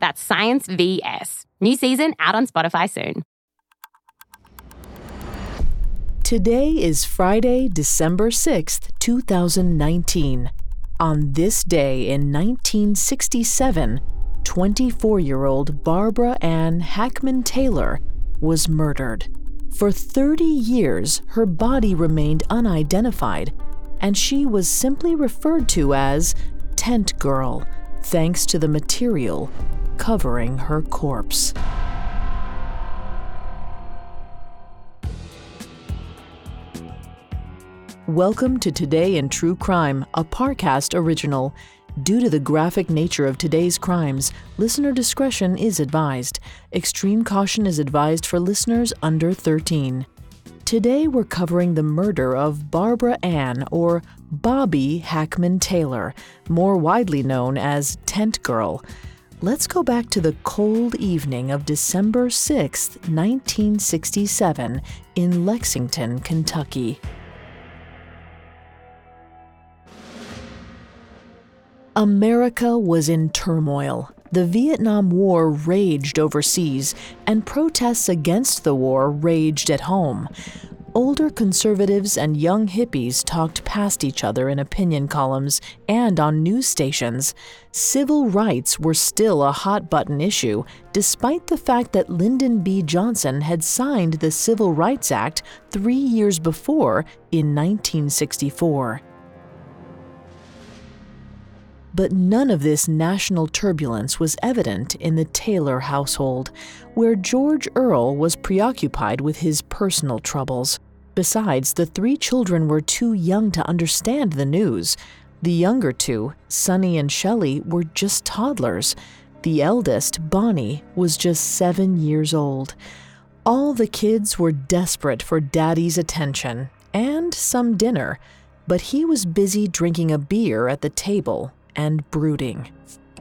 That's Science VS. New season out on Spotify soon. Today is Friday, December 6th, 2019. On this day in 1967, 24 year old Barbara Ann Hackman Taylor was murdered. For 30 years, her body remained unidentified, and she was simply referred to as Tent Girl, thanks to the material covering her corpse. Welcome to Today in True Crime, a Parcast original. Due to the graphic nature of today's crimes, listener discretion is advised. Extreme caution is advised for listeners under 13. Today we're covering the murder of Barbara Ann, or Bobby Hackman Taylor, more widely known as Tent Girl. Let's go back to the cold evening of December 6, 1967, in Lexington, Kentucky. America was in turmoil. The Vietnam War raged overseas, and protests against the war raged at home older conservatives and young hippies talked past each other in opinion columns and on news stations. Civil rights were still a hot button issue, despite the fact that Lyndon B. Johnson had signed the Civil Rights Act three years before in 1964. But none of this national turbulence was evident in the Taylor household, where George Earle was preoccupied with his personal troubles. Besides, the three children were too young to understand the news. The younger two, Sonny and Shelley, were just toddlers. The eldest, Bonnie, was just seven years old. All the kids were desperate for Daddy's attention and some dinner, but he was busy drinking a beer at the table and brooding.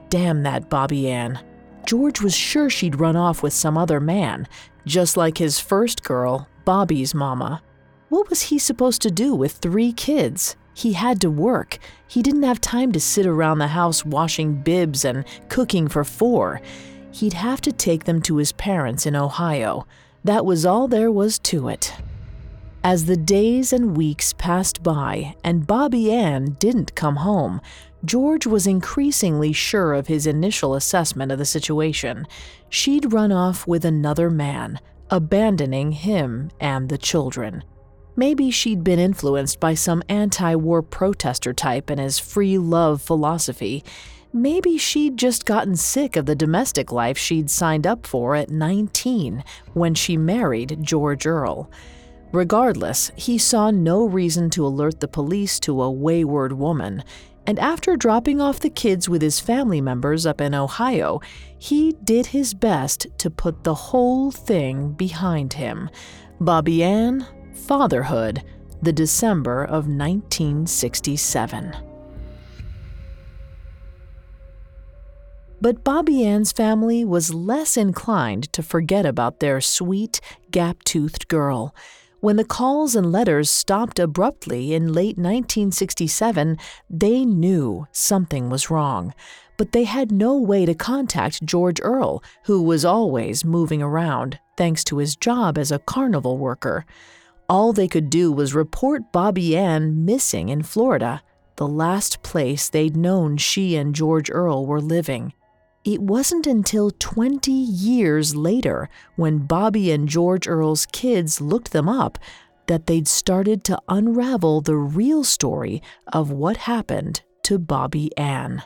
Damn that Bobby Ann. George was sure she'd run off with some other man, just like his first girl, Bobby's mama. What was he supposed to do with three kids? He had to work. He didn't have time to sit around the house washing bibs and cooking for four. He'd have to take them to his parents in Ohio. That was all there was to it. As the days and weeks passed by and Bobby Ann didn't come home, George was increasingly sure of his initial assessment of the situation. She'd run off with another man, abandoning him and the children. Maybe she'd been influenced by some anti war protester type and his free love philosophy. Maybe she'd just gotten sick of the domestic life she'd signed up for at 19 when she married George Earle. Regardless, he saw no reason to alert the police to a wayward woman, and after dropping off the kids with his family members up in Ohio, he did his best to put the whole thing behind him. Bobby Ann, fatherhood, the December of 1967. But Bobby Ann's family was less inclined to forget about their sweet, gap toothed girl. When the calls and letters stopped abruptly in late 1967, they knew something was wrong. But they had no way to contact George Earle, who was always moving around, thanks to his job as a carnival worker. All they could do was report Bobby Ann missing in Florida, the last place they'd known she and George Earle were living. It wasn't until 20 years later, when Bobby and George Earle's kids looked them up, that they'd started to unravel the real story of what happened to Bobby Ann.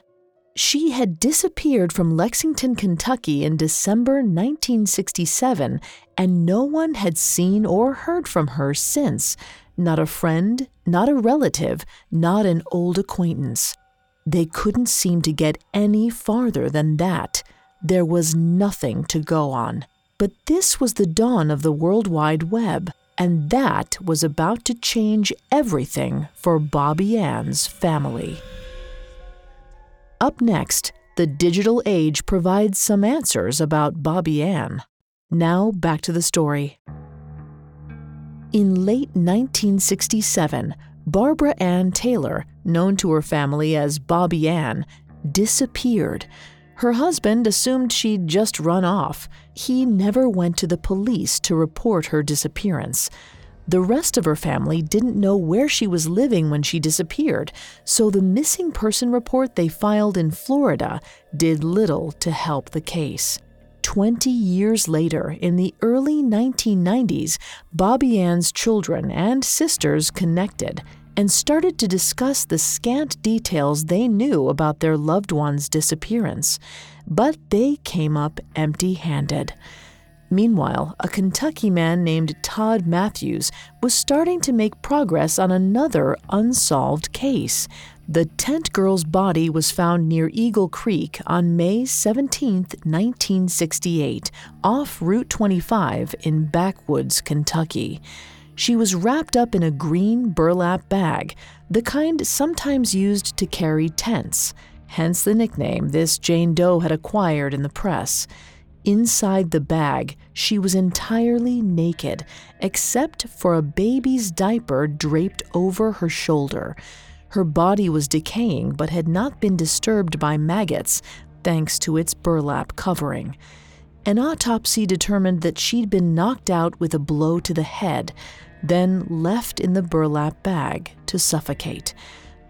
She had disappeared from Lexington, Kentucky in December 1967, and no one had seen or heard from her since. Not a friend, not a relative, not an old acquaintance. They couldn't seem to get any farther than that. There was nothing to go on. But this was the dawn of the World Wide Web, and that was about to change everything for Bobby Ann's family. Up next, the digital age provides some answers about Bobby Ann. Now back to the story. In late 1967, Barbara Ann Taylor, known to her family as Bobby Ann, disappeared. Her husband assumed she'd just run off. He never went to the police to report her disappearance. The rest of her family didn't know where she was living when she disappeared, so the missing person report they filed in Florida did little to help the case. Twenty years later, in the early 1990s, Bobby Ann's children and sisters connected and started to discuss the scant details they knew about their loved one's disappearance. But they came up empty handed. Meanwhile, a Kentucky man named Todd Matthews was starting to make progress on another unsolved case. The tent girl's body was found near Eagle Creek on May 17, 1968, off Route 25 in Backwoods, Kentucky. She was wrapped up in a green burlap bag, the kind sometimes used to carry tents, hence the nickname this Jane Doe had acquired in the press. Inside the bag, she was entirely naked, except for a baby's diaper draped over her shoulder. Her body was decaying but had not been disturbed by maggots, thanks to its burlap covering. An autopsy determined that she'd been knocked out with a blow to the head, then left in the burlap bag to suffocate.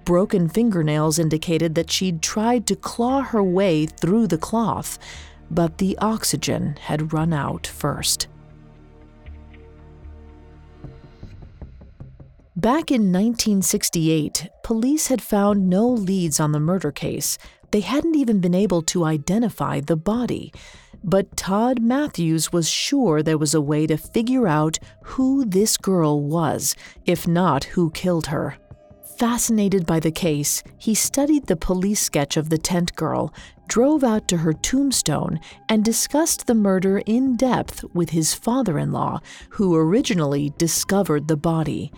Broken fingernails indicated that she'd tried to claw her way through the cloth but the oxygen had run out first. Back in 1968, police had found no leads on the murder case. They hadn't even been able to identify the body. But Todd Matthews was sure there was a way to figure out who this girl was, if not who killed her. Fascinated by the case, he studied the police sketch of the tent girl, drove out to her tombstone, and discussed the murder in depth with his father in law, who originally discovered the body.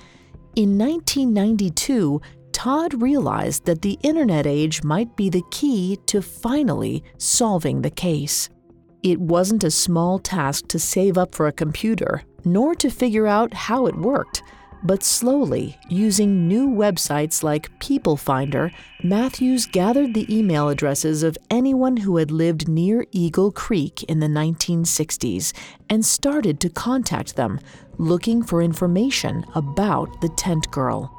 In 1992, Todd realized that the internet age might be the key to finally solving the case. It wasn't a small task to save up for a computer, nor to figure out how it worked. But slowly, using new websites like People Finder, Matthews gathered the email addresses of anyone who had lived near Eagle Creek in the 1960s and started to contact them, looking for information about the tent girl.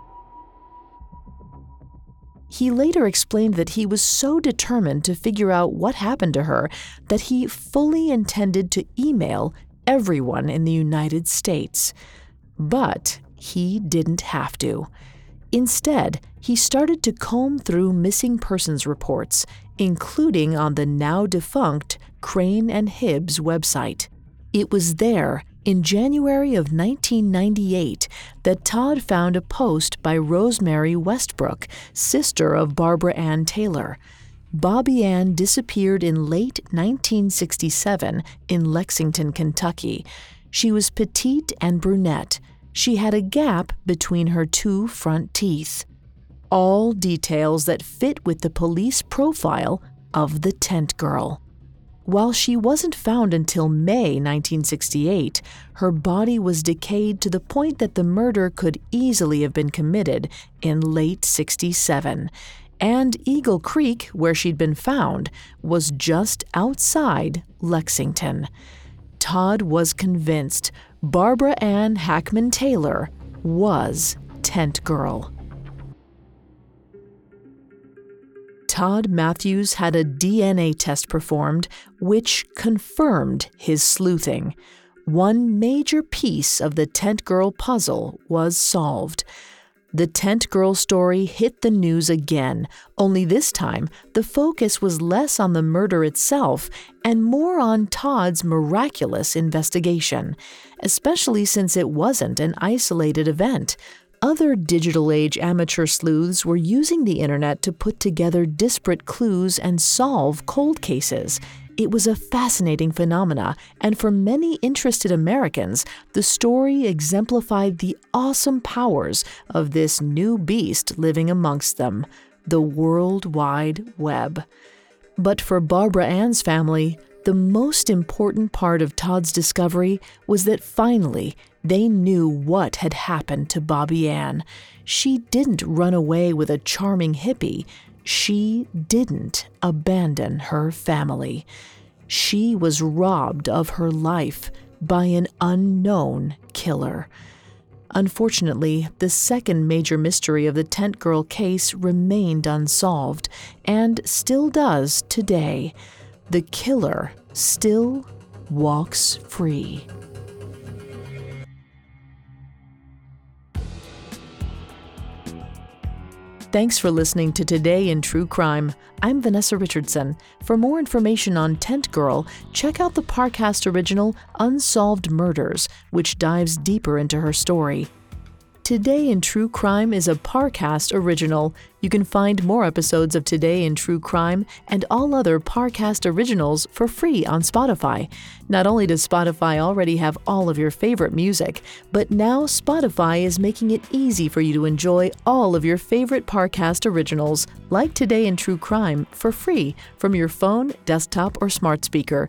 He later explained that he was so determined to figure out what happened to her that he fully intended to email everyone in the United States. But he didn't have to. Instead, he started to comb through missing persons reports, including on the now defunct Crane and Hibbs website. It was there, in January of 1998, that Todd found a post by Rosemary Westbrook, sister of Barbara Ann Taylor. Bobby Ann disappeared in late 1967 in Lexington, Kentucky. She was petite and brunette she had a gap between her two front teeth. All details that fit with the police profile of the tent girl. While she wasn't found until May 1968, her body was decayed to the point that the murder could easily have been committed in late 67. And Eagle Creek, where she'd been found, was just outside Lexington. Todd was convinced Barbara Ann Hackman Taylor was Tent Girl. Todd Matthews had a DNA test performed which confirmed his sleuthing. One major piece of the Tent Girl puzzle was solved. The Tent Girl story hit the news again, only this time the focus was less on the murder itself and more on Todd's miraculous investigation, especially since it wasn't an isolated event. Other digital age amateur sleuths were using the internet to put together disparate clues and solve cold cases. It was a fascinating phenomena, and for many interested Americans, the story exemplified the awesome powers of this new beast living amongst them the World Wide Web. But for Barbara Ann's family, the most important part of Todd's discovery was that finally they knew what had happened to Bobby Ann. She didn't run away with a charming hippie. She didn't abandon her family. She was robbed of her life by an unknown killer. Unfortunately, the second major mystery of the Tent Girl case remained unsolved and still does today. The killer still walks free. Thanks for listening to Today in True Crime. I'm Vanessa Richardson. For more information on Tent Girl, check out the Parcast original Unsolved Murders, which dives deeper into her story. Today in True Crime is a Parcast original. You can find more episodes of Today in True Crime and all other Parcast originals for free on Spotify. Not only does Spotify already have all of your favorite music, but now Spotify is making it easy for you to enjoy all of your favorite Parcast originals, like Today in True Crime, for free from your phone, desktop, or smart speaker.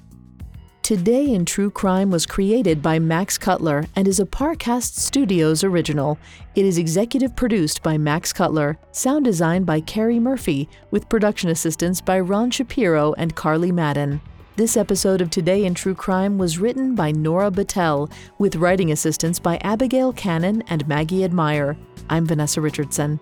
Today in True Crime was created by Max Cutler and is a Parcast Studios original. It is executive produced by Max Cutler, sound designed by Carrie Murphy, with production assistance by Ron Shapiro and Carly Madden. This episode of Today in True Crime was written by Nora Battelle, with writing assistance by Abigail Cannon and Maggie Admire. I'm Vanessa Richardson.